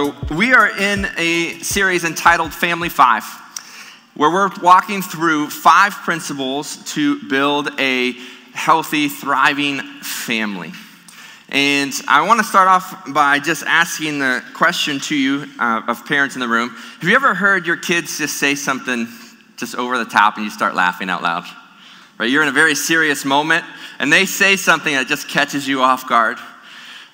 We are in a series entitled Family Five, where we're walking through five principles to build a healthy, thriving family. And I want to start off by just asking the question to you, uh, of parents in the room. Have you ever heard your kids just say something just over the top and you start laughing out loud? Right? You're in a very serious moment and they say something that just catches you off guard.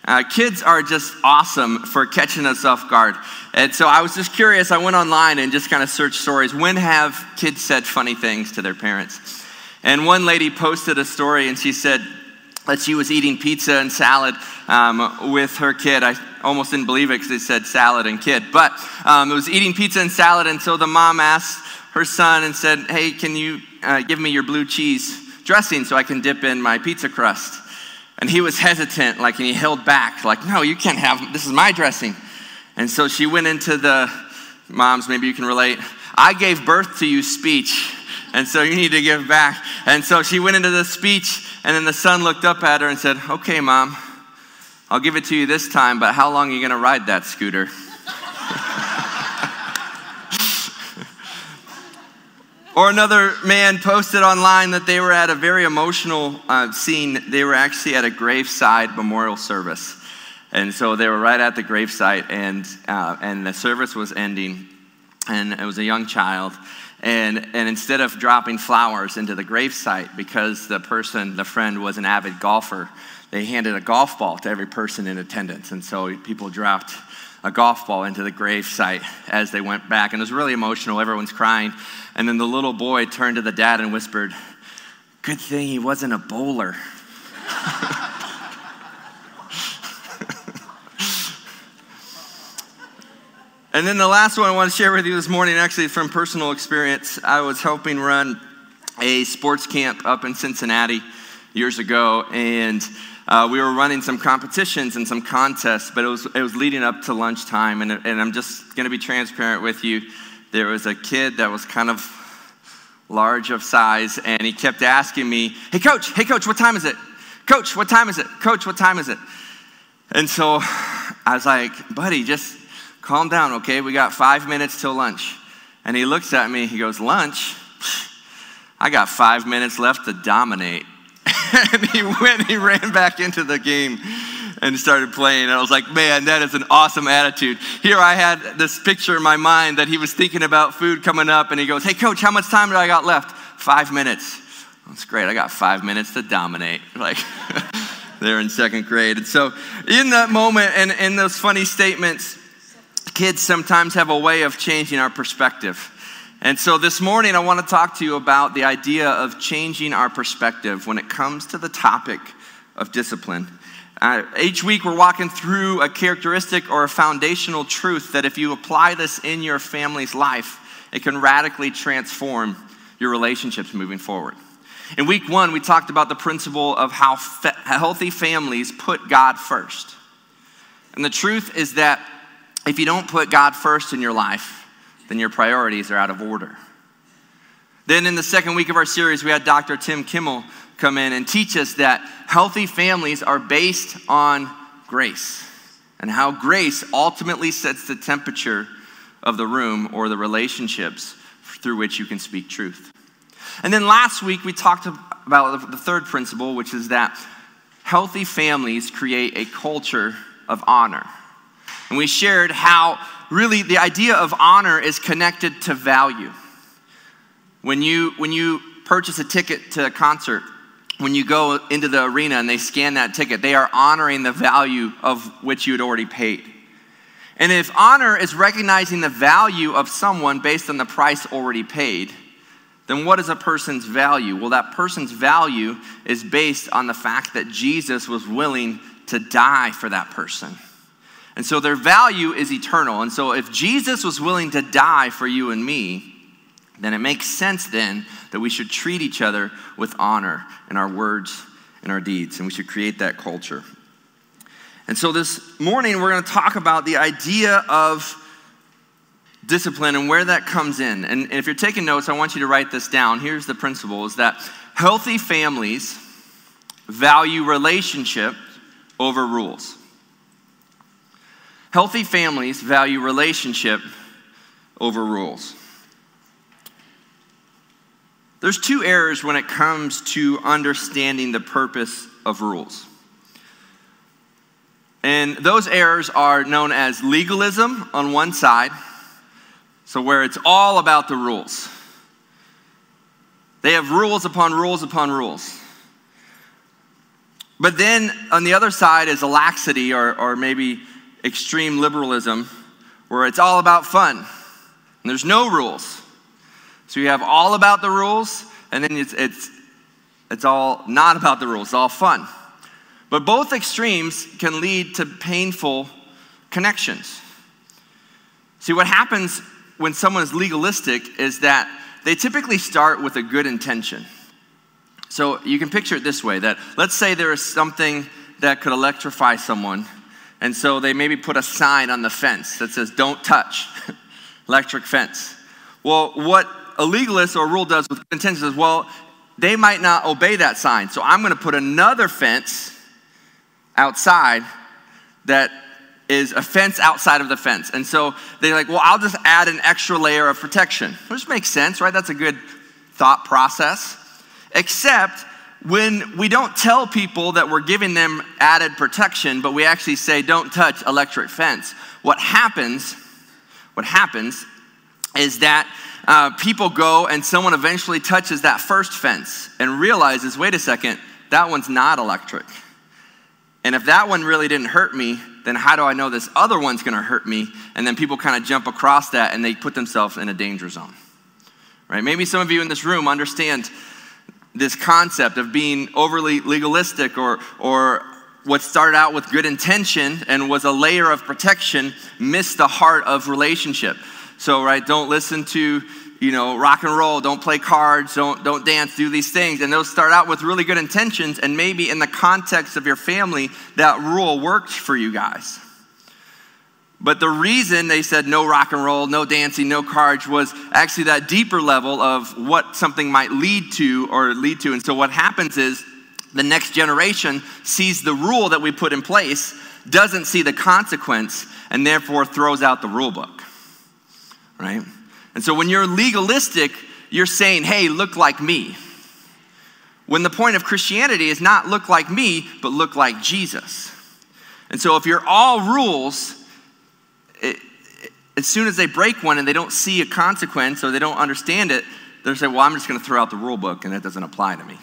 Uh, kids are just awesome for catching us off guard. And so I was just curious. I went online and just kind of searched stories. When have kids said funny things to their parents? And one lady posted a story and she said that she was eating pizza and salad um, with her kid. I almost didn't believe it because it said salad and kid. But um, it was eating pizza and salad. And so the mom asked her son and said, Hey, can you uh, give me your blue cheese dressing so I can dip in my pizza crust? And he was hesitant, like, and he held back, like, no, you can't have, this is my dressing. And so she went into the, moms, maybe you can relate, I gave birth to you speech, and so you need to give back. And so she went into the speech, and then the son looked up at her and said, okay, mom, I'll give it to you this time, but how long are you going to ride that scooter? Or another man posted online that they were at a very emotional uh, scene. They were actually at a graveside memorial service. And so they were right at the gravesite, and, uh, and the service was ending. And it was a young child. And, and instead of dropping flowers into the gravesite, because the person, the friend, was an avid golfer, they handed a golf ball to every person in attendance. And so people dropped a golf ball into the gravesite as they went back. And it was really emotional. Everyone's crying. And then the little boy turned to the dad and whispered, Good thing he wasn't a bowler. and then the last one I want to share with you this morning, actually from personal experience. I was helping run a sports camp up in Cincinnati years ago, and uh, we were running some competitions and some contests, but it was, it was leading up to lunchtime. And, and I'm just going to be transparent with you there was a kid that was kind of large of size, and he kept asking me, Hey, coach, hey, coach, what time is it? Coach, what time is it? Coach, what time is it? And so I was like, Buddy, just calm down, okay? We got five minutes till lunch. And he looks at me, he goes, Lunch? I got five minutes left to dominate. and he went, he ran back into the game and started playing. And I was like, man, that is an awesome attitude. Here I had this picture in my mind that he was thinking about food coming up, and he goes, hey, coach, how much time do I got left? Five minutes. That's great. I got five minutes to dominate. Like, they're in second grade. And so, in that moment and in those funny statements, kids sometimes have a way of changing our perspective. And so this morning, I want to talk to you about the idea of changing our perspective when it comes to the topic of discipline. Uh, each week, we're walking through a characteristic or a foundational truth that if you apply this in your family's life, it can radically transform your relationships moving forward. In week one, we talked about the principle of how fa- healthy families put God first. And the truth is that if you don't put God first in your life, then your priorities are out of order. Then in the second week of our series, we had Dr. Tim Kimmel come in and teach us that healthy families are based on grace and how grace ultimately sets the temperature of the room or the relationships through which you can speak truth. And then last week we talked about the third principle, which is that healthy families create a culture of honor. And we shared how really the idea of honor is connected to value. When you, when you purchase a ticket to a concert, when you go into the arena and they scan that ticket, they are honoring the value of which you had already paid. And if honor is recognizing the value of someone based on the price already paid, then what is a person's value? Well, that person's value is based on the fact that Jesus was willing to die for that person. And so their value is eternal. And so if Jesus was willing to die for you and me, then it makes sense then that we should treat each other with honor in our words and our deeds, and we should create that culture. And so this morning, we're going to talk about the idea of discipline and where that comes in. And if you're taking notes, I want you to write this down. Here's the principle is that healthy families value relationship over rules. Healthy families value relationship over rules. There's two errors when it comes to understanding the purpose of rules. And those errors are known as legalism on one side, so where it's all about the rules. They have rules upon rules upon rules. But then on the other side is a laxity or, or maybe extreme liberalism where it's all about fun and there's no rules. So you have all about the rules and then it's, it's, it's all not about the rules, it's all fun. But both extremes can lead to painful connections. See, what happens when someone is legalistic is that they typically start with a good intention. So you can picture it this way that let's say there is something that could electrify someone, and so they maybe put a sign on the fence that says, Don't touch, electric fence. Well, what a legalist or a rule does with intentions is, well, they might not obey that sign, so I'm going to put another fence outside that is a fence outside of the fence. And so they're like, well, I'll just add an extra layer of protection. Which makes sense, right? That's a good thought process. Except when we don't tell people that we're giving them added protection, but we actually say, don't touch electric fence. What happens, what happens is that uh, people go and someone eventually touches that first fence and realizes, wait a second, that one's not electric. And if that one really didn't hurt me, then how do I know this other one's gonna hurt me? And then people kind of jump across that and they put themselves in a danger zone. Right? Maybe some of you in this room understand this concept of being overly legalistic or, or what started out with good intention and was a layer of protection missed the heart of relationship. So, right, don't listen to you know, rock and roll, don't play cards, don't, don't dance, do these things. And those start out with really good intentions, and maybe in the context of your family, that rule worked for you guys. But the reason they said no rock and roll, no dancing, no cards was actually that deeper level of what something might lead to or lead to. And so what happens is the next generation sees the rule that we put in place, doesn't see the consequence, and therefore throws out the rule book. Right? And so when you're legalistic, you're saying, hey, look like me. When the point of Christianity is not look like me, but look like Jesus. And so if you're all rules, it, as soon as they break one and they don't see a consequence or they don't understand it, they'll say, well, I'm just going to throw out the rule book and that doesn't apply to me.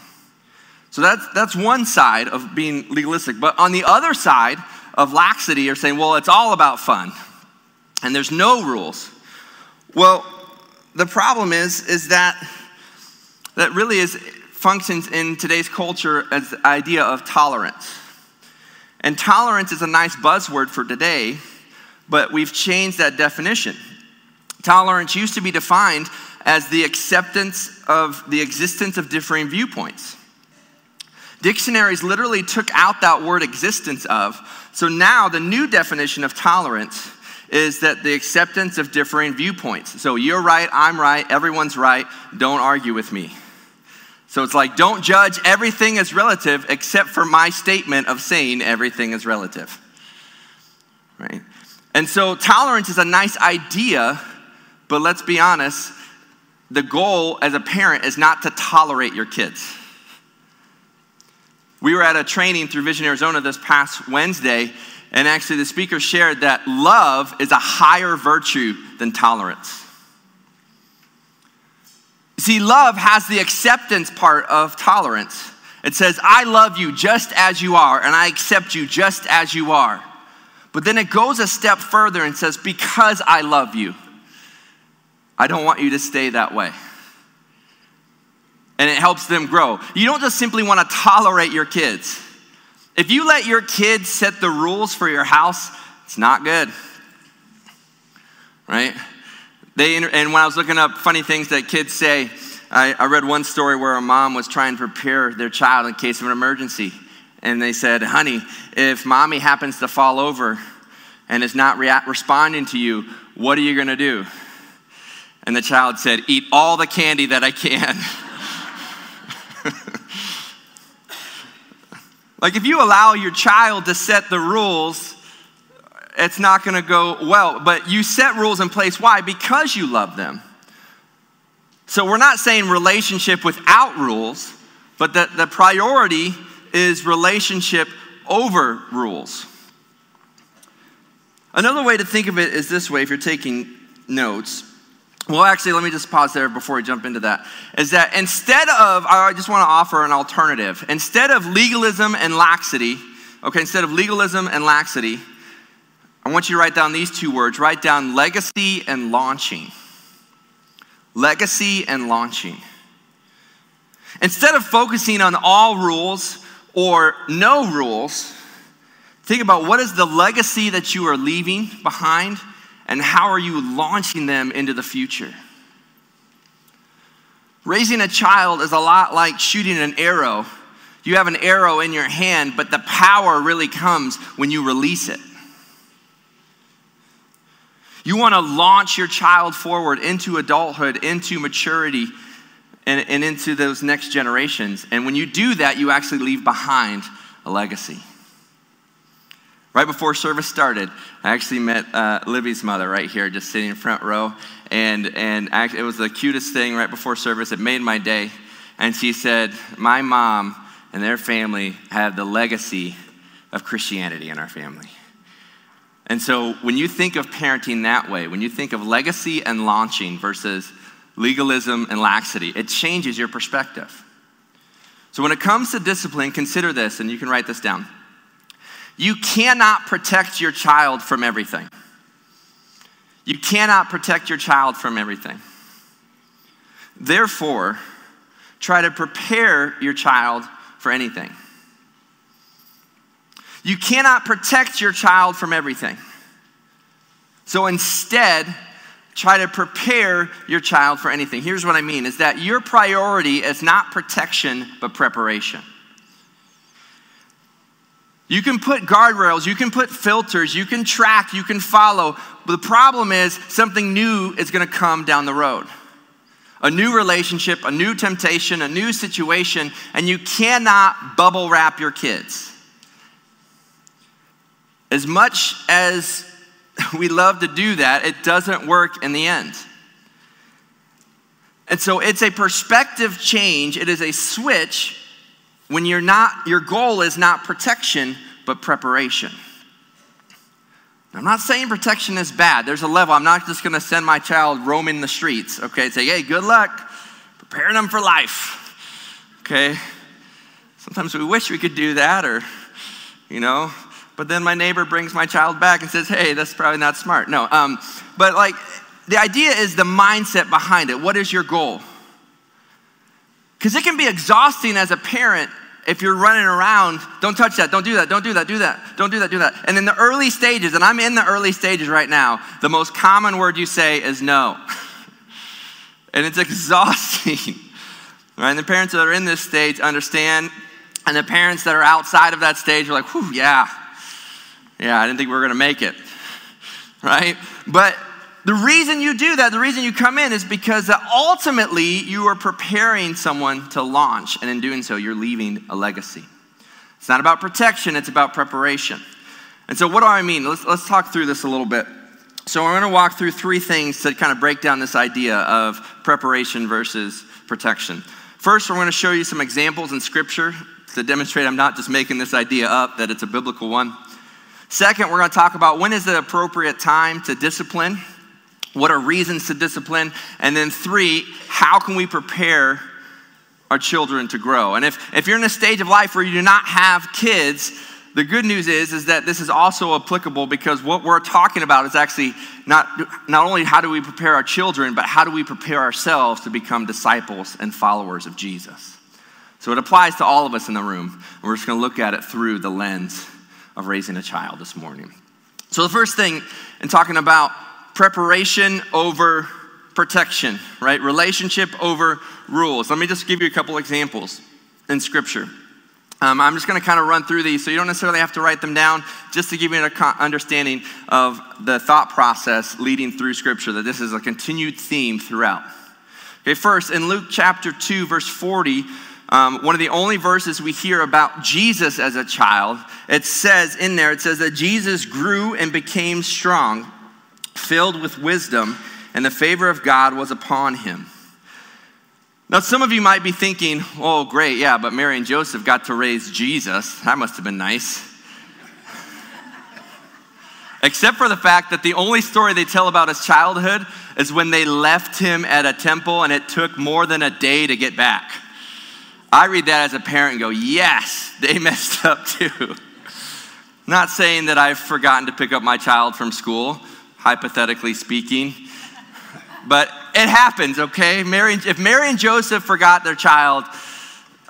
So that's, that's one side of being legalistic. But on the other side of laxity, you're saying, well, it's all about fun and there's no rules. Well, the problem is, is that that really is functions in today's culture as the idea of tolerance. And tolerance is a nice buzzword for today, but we've changed that definition. Tolerance used to be defined as the acceptance of the existence of differing viewpoints. Dictionaries literally took out that word existence of. So now the new definition of tolerance is that the acceptance of differing viewpoints. So you're right, I'm right, everyone's right, don't argue with me. So it's like, don't judge everything as relative except for my statement of saying everything is relative. Right? And so tolerance is a nice idea, but let's be honest, the goal as a parent is not to tolerate your kids. We were at a training through Vision Arizona this past Wednesday, and actually, the speaker shared that love is a higher virtue than tolerance. See, love has the acceptance part of tolerance. It says, I love you just as you are, and I accept you just as you are. But then it goes a step further and says, Because I love you, I don't want you to stay that way. And it helps them grow. You don't just simply want to tolerate your kids. If you let your kids set the rules for your house, it's not good. Right? They, and when I was looking up funny things that kids say, I, I read one story where a mom was trying to prepare their child in case of an emergency. And they said, honey, if mommy happens to fall over and is not responding to you, what are you going to do? And the child said, eat all the candy that I can. Like if you allow your child to set the rules it's not going to go well. But you set rules in place. Why? Because you love them. So we're not saying relationship without rules, but that the priority is relationship over rules. Another way to think of it is this way if you're taking notes. Well, actually, let me just pause there before we jump into that. Is that instead of, I just want to offer an alternative. Instead of legalism and laxity, okay, instead of legalism and laxity, I want you to write down these two words. Write down legacy and launching. Legacy and launching. Instead of focusing on all rules or no rules, think about what is the legacy that you are leaving behind and how are you launching them into the future? Raising a child is a lot like shooting an arrow. You have an arrow in your hand, but the power really comes when you release it. You want to launch your child forward into adulthood, into maturity, and, and into those next generations. And when you do that, you actually leave behind a legacy. Right before service started, I actually met uh, Libby's mother right here, just sitting in front row. And, and it was the cutest thing right before service. It made my day. And she said, My mom and their family have the legacy of Christianity in our family. And so when you think of parenting that way, when you think of legacy and launching versus legalism and laxity, it changes your perspective. So when it comes to discipline, consider this, and you can write this down. You cannot protect your child from everything. You cannot protect your child from everything. Therefore, try to prepare your child for anything. You cannot protect your child from everything. So instead, try to prepare your child for anything. Here's what I mean is that your priority is not protection, but preparation. You can put guardrails, you can put filters, you can track, you can follow. But the problem is something new is going to come down the road. A new relationship, a new temptation, a new situation, and you cannot bubble wrap your kids. As much as we love to do that, it doesn't work in the end. And so it's a perspective change, it is a switch when you're not, your goal is not protection, but preparation. I'm not saying protection is bad. There's a level. I'm not just going to send my child roaming the streets, okay? Say, hey, good luck preparing them for life, okay? Sometimes we wish we could do that, or, you know, but then my neighbor brings my child back and says, hey, that's probably not smart. No, um, but like, the idea is the mindset behind it. What is your goal? Because it can be exhausting as a parent if you're running around, don't touch that, don't do that, don't do that, do that, don't do that, do that. And in the early stages, and I'm in the early stages right now, the most common word you say is no. and it's exhausting. Right? And the parents that are in this stage understand, and the parents that are outside of that stage are like, whew, yeah, yeah, I didn't think we were gonna make it. Right? But the reason you do that, the reason you come in is because ultimately you are preparing someone to launch, and in doing so, you're leaving a legacy. It's not about protection, it's about preparation. And so, what do I mean? Let's, let's talk through this a little bit. So, we're going to walk through three things to kind of break down this idea of preparation versus protection. First, we're going to show you some examples in Scripture to demonstrate I'm not just making this idea up, that it's a biblical one. Second, we're going to talk about when is the appropriate time to discipline what are reasons to discipline? And then three, how can we prepare our children to grow? And if, if you're in a stage of life where you do not have kids, the good news is, is that this is also applicable because what we're talking about is actually not, not only how do we prepare our children, but how do we prepare ourselves to become disciples and followers of Jesus. So it applies to all of us in the room. And we're just going to look at it through the lens of raising a child this morning. So the first thing in talking about preparation over protection, right? Relationship over rules. Let me just give you a couple examples in Scripture. Um, I'm just going to kind of run through these so you don't necessarily have to write them down, just to give you an understanding of the thought process leading through Scripture, that this is a continued theme throughout. Okay, first, in Luke chapter 2, verse 40, um, one of the only verses we hear about Jesus as a child. It says in there, it says that Jesus grew and became strong, filled with wisdom, and the favor of God was upon him. Now, some of you might be thinking, oh, great, yeah, but Mary and Joseph got to raise Jesus. That must have been nice. Except for the fact that the only story they tell about his childhood is when they left him at a temple and it took more than a day to get back. I read that as a parent and go, yes, they messed up too. Not saying that I've forgotten to pick up my child from school, hypothetically speaking, but it happens, okay? Mary, if Mary and Joseph forgot their child,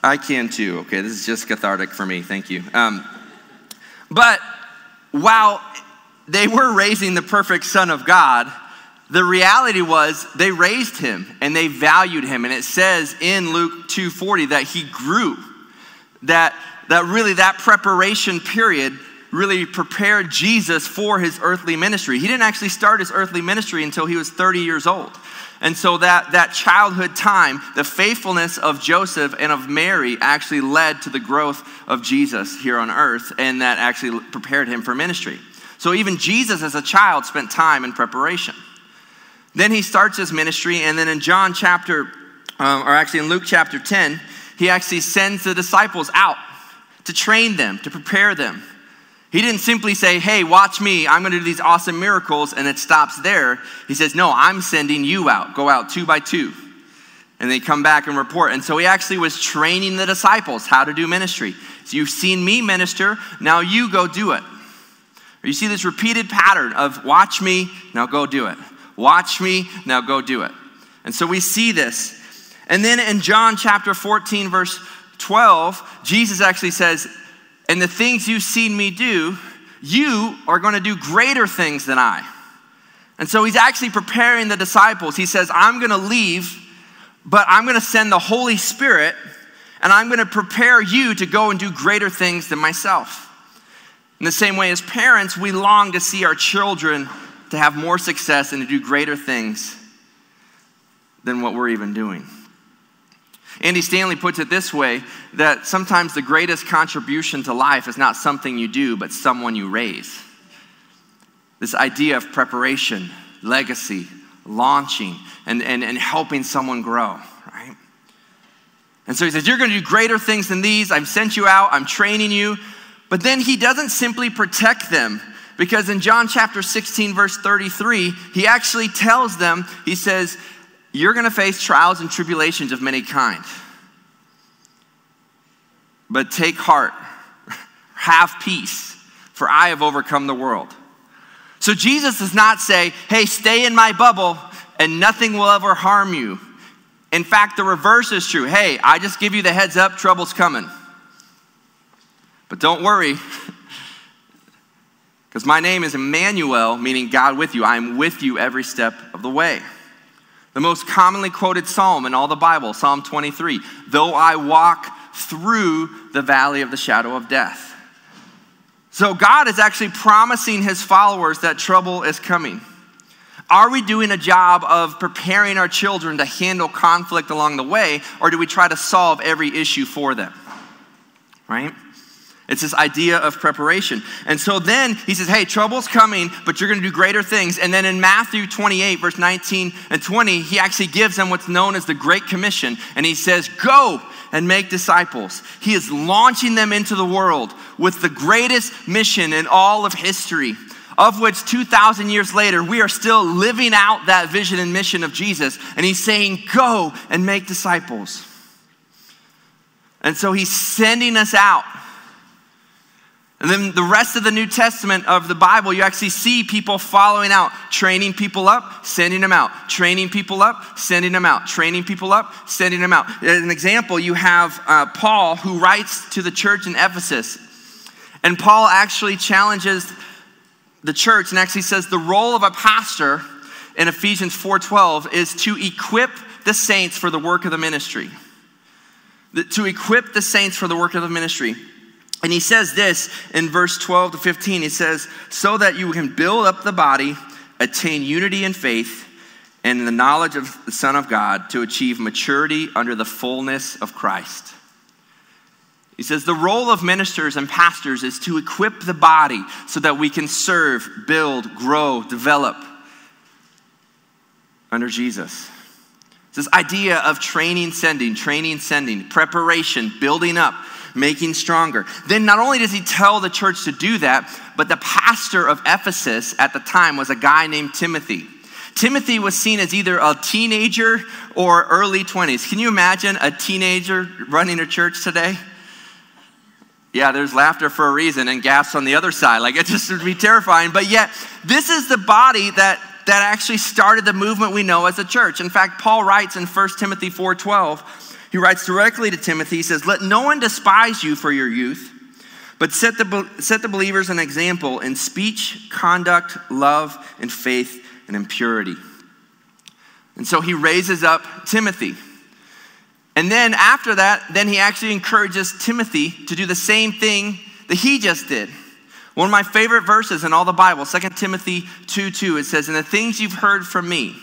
I can too, okay? This is just cathartic for me, thank you. Um, but while they were raising the perfect Son of God, the reality was they raised him and they valued him. And it says in Luke 2:40 that he grew. That, that really that preparation period really prepared Jesus for his earthly ministry. He didn't actually start his earthly ministry until he was 30 years old. And so that, that childhood time, the faithfulness of Joseph and of Mary actually led to the growth of Jesus here on earth, and that actually prepared him for ministry. So even Jesus as a child spent time in preparation. Then he starts his ministry, and then in John chapter, um, or actually in Luke chapter 10, he actually sends the disciples out to train them, to prepare them. He didn't simply say, Hey, watch me, I'm gonna do these awesome miracles, and it stops there. He says, No, I'm sending you out. Go out two by two. And they come back and report. And so he actually was training the disciples how to do ministry. So you've seen me minister, now you go do it. You see this repeated pattern of watch me, now go do it. Watch me, now go do it. And so we see this. And then in John chapter 14, verse 12, Jesus actually says, And the things you've seen me do, you are going to do greater things than I. And so he's actually preparing the disciples. He says, I'm going to leave, but I'm going to send the Holy Spirit, and I'm going to prepare you to go and do greater things than myself. In the same way as parents, we long to see our children to have more success and to do greater things than what we're even doing. Andy Stanley puts it this way that sometimes the greatest contribution to life is not something you do, but someone you raise. This idea of preparation, legacy, launching, and, and, and helping someone grow, right? And so he says, You're going to do greater things than these. I've sent you out, I'm training you. But then he doesn't simply protect them because in John chapter 16, verse 33, he actually tells them, he says, You're going to face trials and tribulations of many kind. But take heart, have peace, for I have overcome the world. So Jesus does not say, Hey, stay in my bubble and nothing will ever harm you. In fact, the reverse is true. Hey, I just give you the heads up, trouble's coming. But don't worry, because my name is Emmanuel, meaning God with you. I am with you every step of the way. The most commonly quoted psalm in all the Bible, Psalm 23 Though I walk through the valley of the shadow of death. So God is actually promising his followers that trouble is coming. Are we doing a job of preparing our children to handle conflict along the way, or do we try to solve every issue for them? Right? It's this idea of preparation. And so then he says, Hey, trouble's coming, but you're going to do greater things. And then in Matthew 28, verse 19 and 20, he actually gives them what's known as the Great Commission. And he says, Go and make disciples. He is launching them into the world with the greatest mission in all of history, of which 2,000 years later, we are still living out that vision and mission of Jesus. And he's saying, Go and make disciples. And so he's sending us out and then the rest of the New Testament of the Bible, you actually see people following out, training people up, sending them out, training people up, sending them out, training people up, sending them out. As an example, you have uh, Paul who writes to the church in Ephesus. And Paul actually challenges the church and actually says the role of a pastor in Ephesians 4:12 is to equip the saints for the work of the ministry. To equip the saints for the work of the ministry. And he says this in verse 12 to 15. He says, So that you can build up the body, attain unity in faith, and the knowledge of the Son of God to achieve maturity under the fullness of Christ. He says, The role of ministers and pastors is to equip the body so that we can serve, build, grow, develop under Jesus. It's this idea of training, sending, training, sending, preparation, building up, making stronger. Then not only does he tell the church to do that, but the pastor of Ephesus at the time was a guy named Timothy. Timothy was seen as either a teenager or early 20s. Can you imagine a teenager running a church today? Yeah, there's laughter for a reason and gasps on the other side. Like it just would be terrifying. But yet, this is the body that that actually started the movement we know as a church. In fact, Paul writes in 1 Timothy 4:12, he writes directly to Timothy, he says, "Let no one despise you for your youth, but set the, set the believers an example in speech, conduct, love, and faith, and in purity." And so he raises up Timothy. And then after that, then he actually encourages Timothy to do the same thing that he just did. One of my favorite verses in all the Bible, 2 Timothy 2 2, it says, And the things you've heard from me,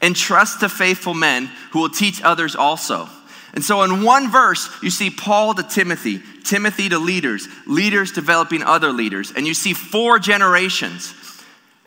entrust to faithful men who will teach others also. And so, in one verse, you see Paul to Timothy, Timothy to leaders, leaders developing other leaders, and you see four generations.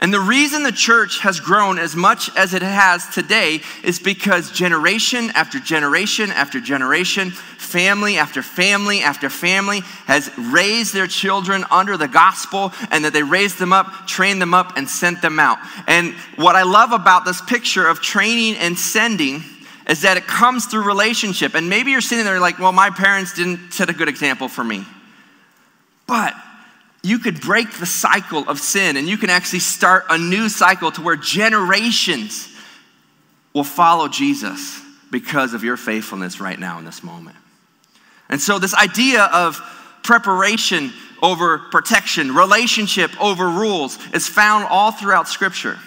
And the reason the church has grown as much as it has today is because generation after generation after generation, family after family after family has raised their children under the gospel and that they raised them up, trained them up, and sent them out. And what I love about this picture of training and sending is that it comes through relationship. And maybe you're sitting there like, well, my parents didn't set a good example for me. But you could break the cycle of sin and you can actually start a new cycle to where generations will follow Jesus because of your faithfulness right now in this moment. And so, this idea of preparation over protection, relationship over rules, is found all throughout Scripture.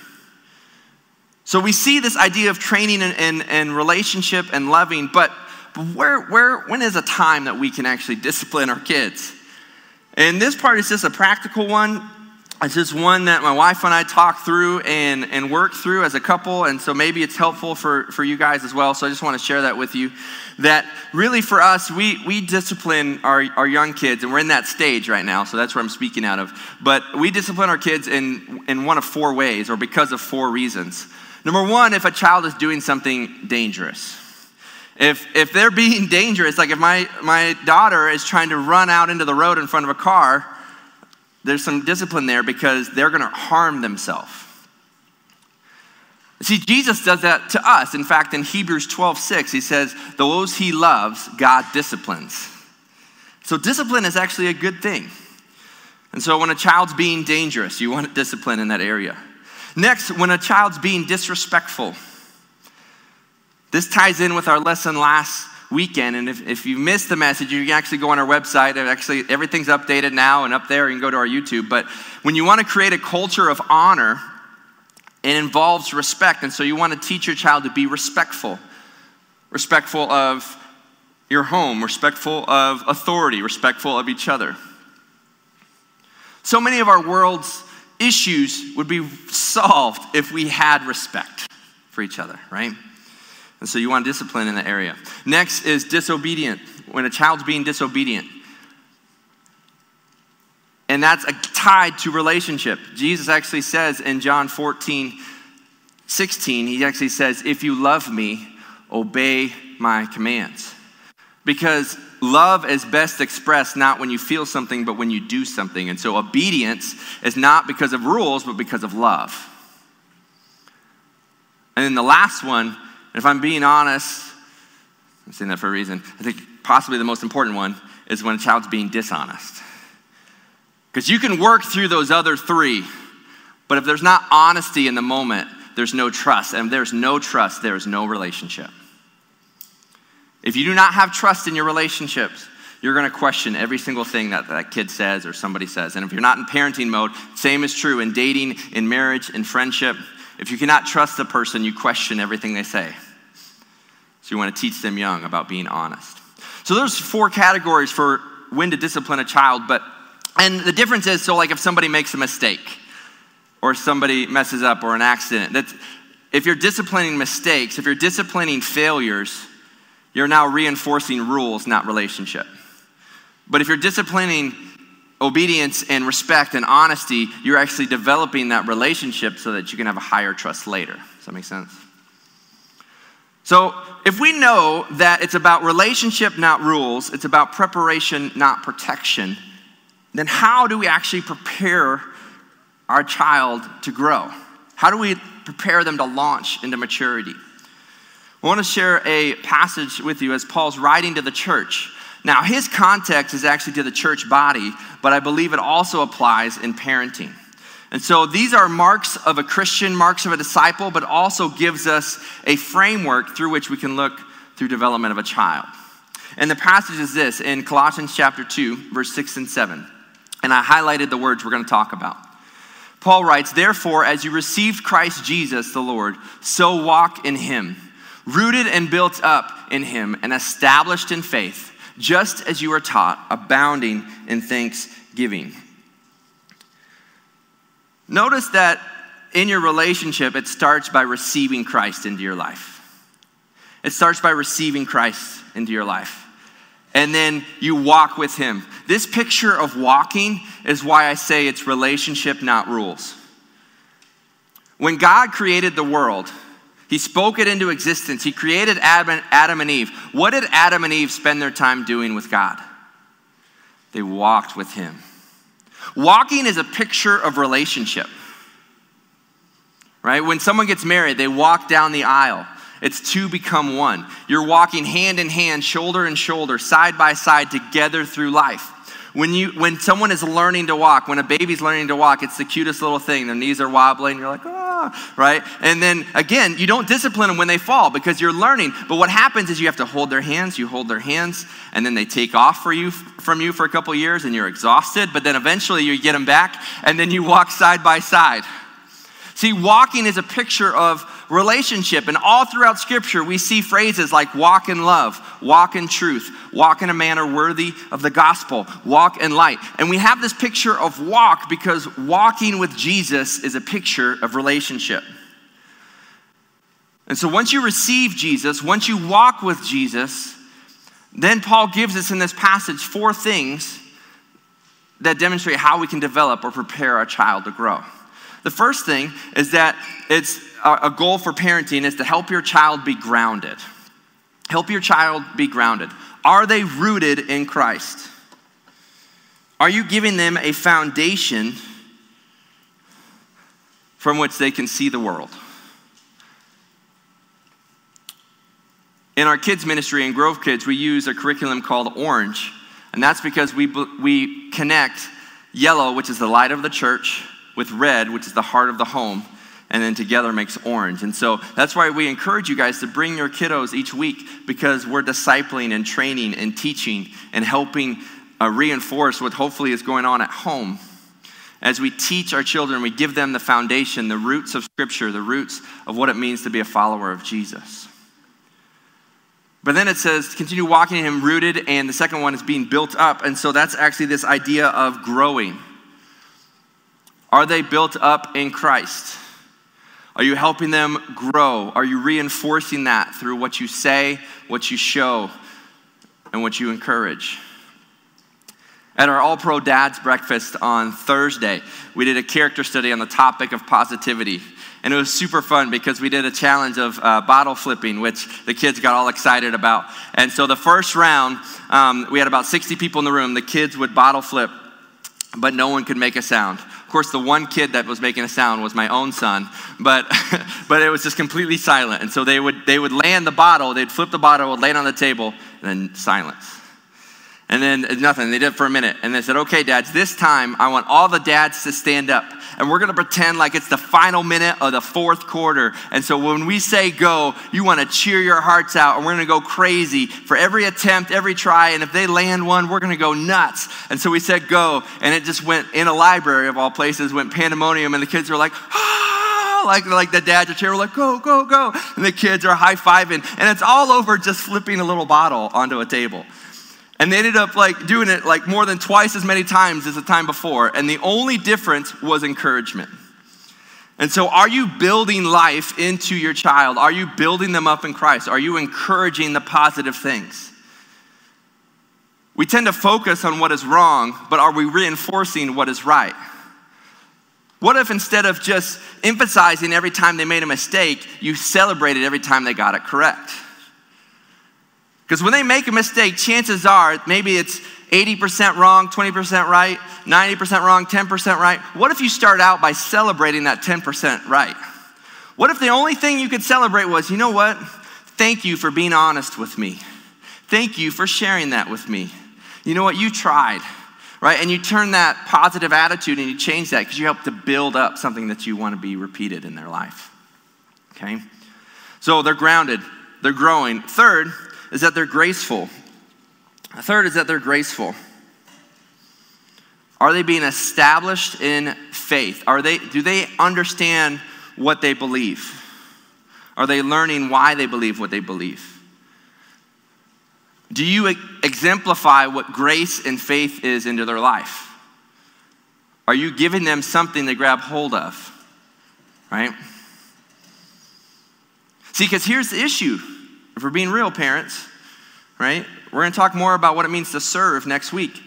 So, we see this idea of training and, and, and relationship and loving, but where, where, when is a time that we can actually discipline our kids? And this part is just a practical one. It's just one that my wife and I talk through and, and work through as a couple. And so maybe it's helpful for, for you guys as well. So I just want to share that with you. That really for us, we, we discipline our, our young kids, and we're in that stage right now. So that's where I'm speaking out of. But we discipline our kids in, in one of four ways, or because of four reasons. Number one, if a child is doing something dangerous. If, if they're being dangerous, like if my, my daughter is trying to run out into the road in front of a car, there's some discipline there because they're going to harm themselves. See, Jesus does that to us. In fact, in Hebrews 12 6, he says, Those he loves, God disciplines. So, discipline is actually a good thing. And so, when a child's being dangerous, you want discipline in that area. Next, when a child's being disrespectful, this ties in with our lesson last weekend. And if, if you missed the message, you can actually go on our website. And actually, everything's updated now and up there. You can go to our YouTube. But when you want to create a culture of honor, it involves respect. And so you want to teach your child to be respectful respectful of your home, respectful of authority, respectful of each other. So many of our world's issues would be solved if we had respect for each other, right? And so you want discipline in that area. Next is disobedient, when a child's being disobedient. And that's a, tied to relationship. Jesus actually says in John 14, 16, he actually says, If you love me, obey my commands. Because love is best expressed not when you feel something, but when you do something. And so obedience is not because of rules, but because of love. And then the last one, if I'm being honest, I'm saying that for a reason, I think possibly the most important one is when a child's being dishonest. Because you can work through those other three, but if there's not honesty in the moment, there's no trust. And there's no trust, there's no relationship. If you do not have trust in your relationships, you're going to question every single thing that that kid says or somebody says. And if you're not in parenting mode, same is true in dating, in marriage, in friendship. If you cannot trust a person, you question everything they say. So you want to teach them young about being honest. So there's four categories for when to discipline a child, but and the difference is so like if somebody makes a mistake or somebody messes up or an accident, that if you're disciplining mistakes, if you're disciplining failures, you're now reinforcing rules, not relationship. But if you're disciplining obedience and respect and honesty, you're actually developing that relationship so that you can have a higher trust later. Does that make sense? So, if we know that it's about relationship, not rules, it's about preparation, not protection, then how do we actually prepare our child to grow? How do we prepare them to launch into maturity? I want to share a passage with you as Paul's writing to the church. Now, his context is actually to the church body, but I believe it also applies in parenting. And so these are marks of a Christian, marks of a disciple, but also gives us a framework through which we can look through development of a child. And the passage is this in Colossians chapter 2, verse 6 and 7. And I highlighted the words we're going to talk about. Paul writes, Therefore, as you received Christ Jesus the Lord, so walk in him, rooted and built up in him, and established in faith, just as you were taught, abounding in thanksgiving. Notice that in your relationship, it starts by receiving Christ into your life. It starts by receiving Christ into your life. And then you walk with Him. This picture of walking is why I say it's relationship, not rules. When God created the world, He spoke it into existence. He created Adam and Eve. What did Adam and Eve spend their time doing with God? They walked with Him. Walking is a picture of relationship. Right? When someone gets married, they walk down the aisle. It's two become one. You're walking hand in hand, shoulder in shoulder, side by side together through life. When, you, when someone is learning to walk, when a baby's learning to walk, it's the cutest little thing. Their knees are wobbling. You're like, oh, right? And then again, you don't discipline them when they fall because you're learning. But what happens is you have to hold their hands. You hold their hands, and then they take off for you, from you for a couple years, and you're exhausted. But then eventually you get them back, and then you walk side by side. See, walking is a picture of relationship. And all throughout Scripture, we see phrases like walk in love, walk in truth, walk in a manner worthy of the gospel, walk in light. And we have this picture of walk because walking with Jesus is a picture of relationship. And so once you receive Jesus, once you walk with Jesus, then Paul gives us in this passage four things that demonstrate how we can develop or prepare our child to grow. The first thing is that it's a goal for parenting is to help your child be grounded. Help your child be grounded. Are they rooted in Christ? Are you giving them a foundation from which they can see the world? In our kids' ministry in Grove Kids, we use a curriculum called Orange, and that's because we, we connect yellow, which is the light of the church, with red, which is the heart of the home, and then together makes orange. And so that's why we encourage you guys to bring your kiddos each week because we're discipling and training and teaching and helping uh, reinforce what hopefully is going on at home. As we teach our children, we give them the foundation, the roots of Scripture, the roots of what it means to be a follower of Jesus. But then it says, continue walking in Him rooted, and the second one is being built up. And so that's actually this idea of growing. Are they built up in Christ? Are you helping them grow? Are you reinforcing that through what you say, what you show, and what you encourage? At our All Pro Dads breakfast on Thursday, we did a character study on the topic of positivity. And it was super fun because we did a challenge of uh, bottle flipping, which the kids got all excited about. And so the first round, um, we had about 60 people in the room. The kids would bottle flip, but no one could make a sound course, the one kid that was making a sound was my own son, but, but it was just completely silent. And so they would, they would land the bottle, they'd flip the bottle, would land on the table, and then silence. And then nothing. They did it for a minute. And they said, okay, dads, this time I want all the dads to stand up. And we're going to pretend like it's the final minute of the fourth quarter. And so when we say go, you want to cheer your hearts out. And we're going to go crazy for every attempt, every try. And if they land one, we're going to go nuts. And so we said go. And it just went in a library of all places, went pandemonium. And the kids were like, ah! like, like the dads are cheering, like, go, go, go. And the kids are high fiving. And it's all over just flipping a little bottle onto a table. And they ended up like doing it like more than twice as many times as the time before. And the only difference was encouragement. And so, are you building life into your child? Are you building them up in Christ? Are you encouraging the positive things? we tend to focus on what is wrong, but are we reinforcing what is right? What if instead of just emphasizing every time they made a mistake, you celebrated every time they got it correct? Because when they make a mistake, chances are maybe it's 80% wrong, 20% right, 90% wrong, 10% right. What if you start out by celebrating that 10% right? What if the only thing you could celebrate was, you know what? Thank you for being honest with me. Thank you for sharing that with me. You know what? You tried, right? And you turn that positive attitude and you change that because you help to build up something that you want to be repeated in their life. Okay? So they're grounded, they're growing. Third is that they're graceful. Third is that they're graceful. Are they being established in faith? Are they, do they understand what they believe? Are they learning why they believe what they believe? Do you exemplify what grace and faith is into their life? Are you giving them something to grab hold of? Right? See, because here's the issue. If we're being real, parents, right? We're going to talk more about what it means to serve next week.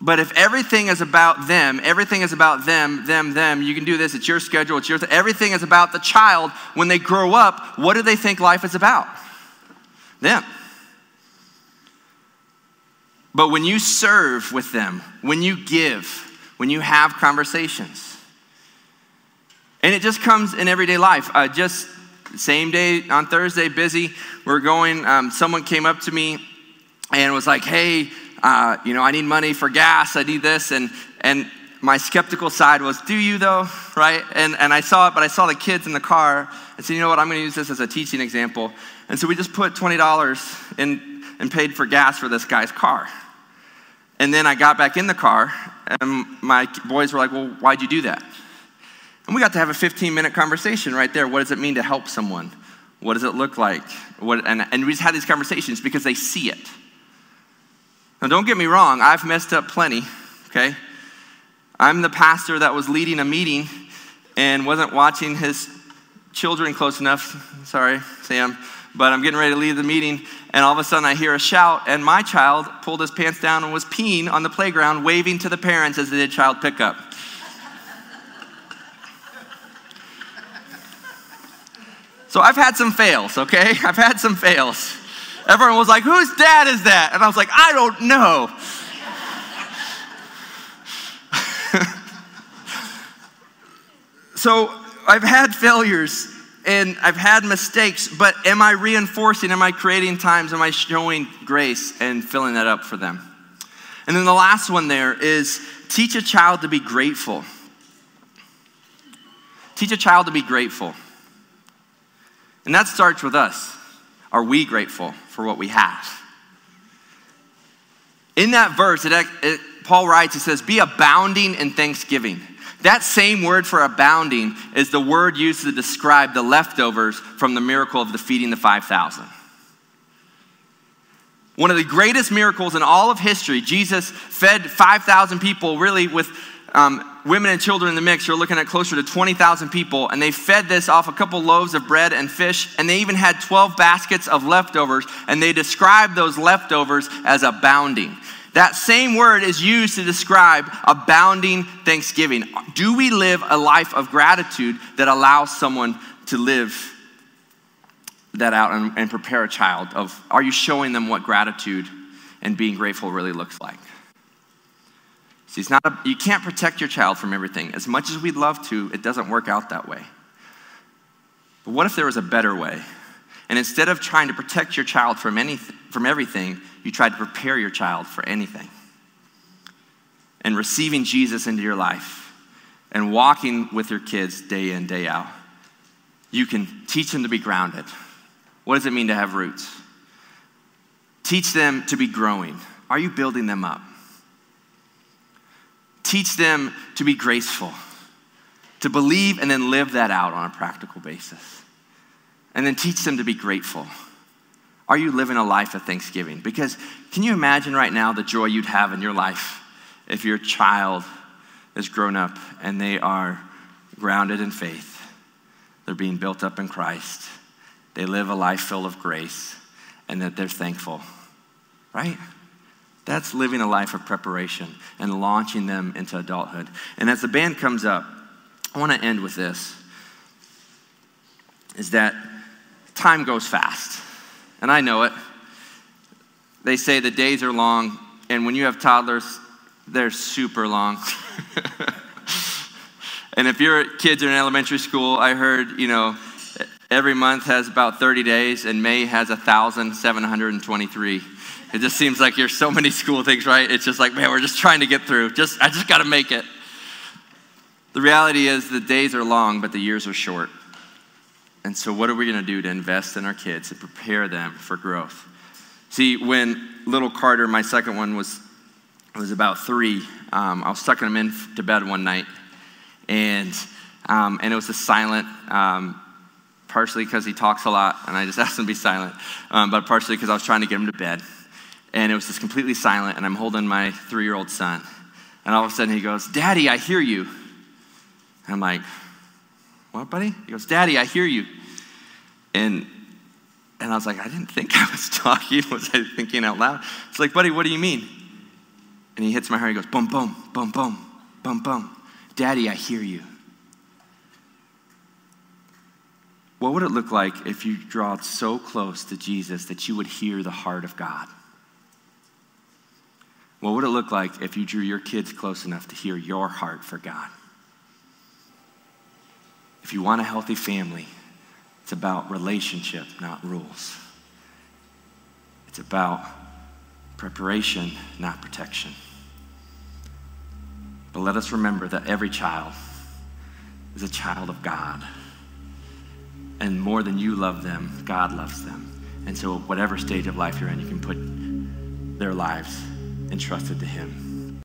But if everything is about them, everything is about them, them, them, you can do this, it's your schedule, it's your, th- everything is about the child. When they grow up, what do they think life is about? Them. But when you serve with them, when you give, when you have conversations, and it just comes in everyday life. Uh, just same day on Thursday, busy. We're going. Um, someone came up to me and was like, "Hey, uh, you know, I need money for gas. I need this." And and my skeptical side was, "Do you though?" Right? And and I saw it, but I saw the kids in the car and said, "You know what? I'm going to use this as a teaching example." And so we just put twenty dollars in and paid for gas for this guy's car. And then I got back in the car, and my boys were like, Well, why'd you do that? And we got to have a 15 minute conversation right there. What does it mean to help someone? What does it look like? What, and, and we just had these conversations because they see it. Now, don't get me wrong, I've messed up plenty, okay? I'm the pastor that was leading a meeting and wasn't watching his children close enough. Sorry, Sam but I'm getting ready to leave the meeting, and all of a sudden I hear a shout, and my child pulled his pants down and was peeing on the playground, waving to the parents as they did child pickup. So I've had some fails, okay? I've had some fails. Everyone was like, whose dad is that? And I was like, I don't know. so I've had failures and I've had mistakes, but am I reinforcing? Am I creating times? Am I showing grace and filling that up for them? And then the last one there is teach a child to be grateful. Teach a child to be grateful. And that starts with us. Are we grateful for what we have? In that verse, it, it, Paul writes, it says, Be abounding in thanksgiving. That same word for abounding is the word used to describe the leftovers from the miracle of the feeding the 5,000. One of the greatest miracles in all of history, Jesus fed 5,000 people, really with um, women and children in the mix. You're looking at closer to 20,000 people, and they fed this off a couple loaves of bread and fish, and they even had 12 baskets of leftovers, and they described those leftovers as abounding. That same word is used to describe abounding thanksgiving. Do we live a life of gratitude that allows someone to live that out and, and, prepare a child of are you showing them what gratitude and being grateful really looks like? See, it's not a, you can't protect your child from everything. As much as we'd love to, it doesn't work out that way. But what if there was a better way? And instead of trying to protect your child from, anything, from everything, you tried to prepare your child for anything. And receiving Jesus into your life and walking with your kids day in, day out, you can teach them to be grounded. What does it mean to have roots? Teach them to be growing. Are you building them up? Teach them to be graceful, to believe and then live that out on a practical basis. And then teach them to be grateful. Are you living a life of thanksgiving? Because can you imagine right now the joy you'd have in your life if your child is grown up and they are grounded in faith? They're being built up in Christ. They live a life full of grace and that they're thankful, right? That's living a life of preparation and launching them into adulthood. And as the band comes up, I want to end with this is that time goes fast. And I know it. They say the days are long, and when you have toddlers, they're super long. and if your kids are in elementary school, I heard, you know, every month has about 30 days, and May has 1,723. It just seems like there's so many school things, right? It's just like, man, we're just trying to get through. Just, I just got to make it. The reality is the days are long, but the years are short. And so, what are we going to do to invest in our kids and prepare them for growth? See, when little Carter, my second one, was, was about three, um, I was tucking him into bed one night, and, um, and it was a silent, um, partially because he talks a lot, and I just asked him to be silent, um, but partially because I was trying to get him to bed. And it was just completely silent, and I'm holding my three year old son. And all of a sudden, he goes, Daddy, I hear you. And I'm like, what, buddy? He goes, Daddy, I hear you. And and I was like, I didn't think I was talking. Was I thinking out loud? It's like, buddy, what do you mean? And he hits my heart. He goes, boom, boom, boom, boom, boom, boom. Daddy, I hear you. What would it look like if you draw so close to Jesus that you would hear the heart of God? What would it look like if you drew your kids close enough to hear your heart for God? If you want a healthy family, it's about relationship, not rules. It's about preparation, not protection. But let us remember that every child is a child of God. And more than you love them, God loves them. And so, whatever stage of life you're in, you can put their lives entrusted to Him.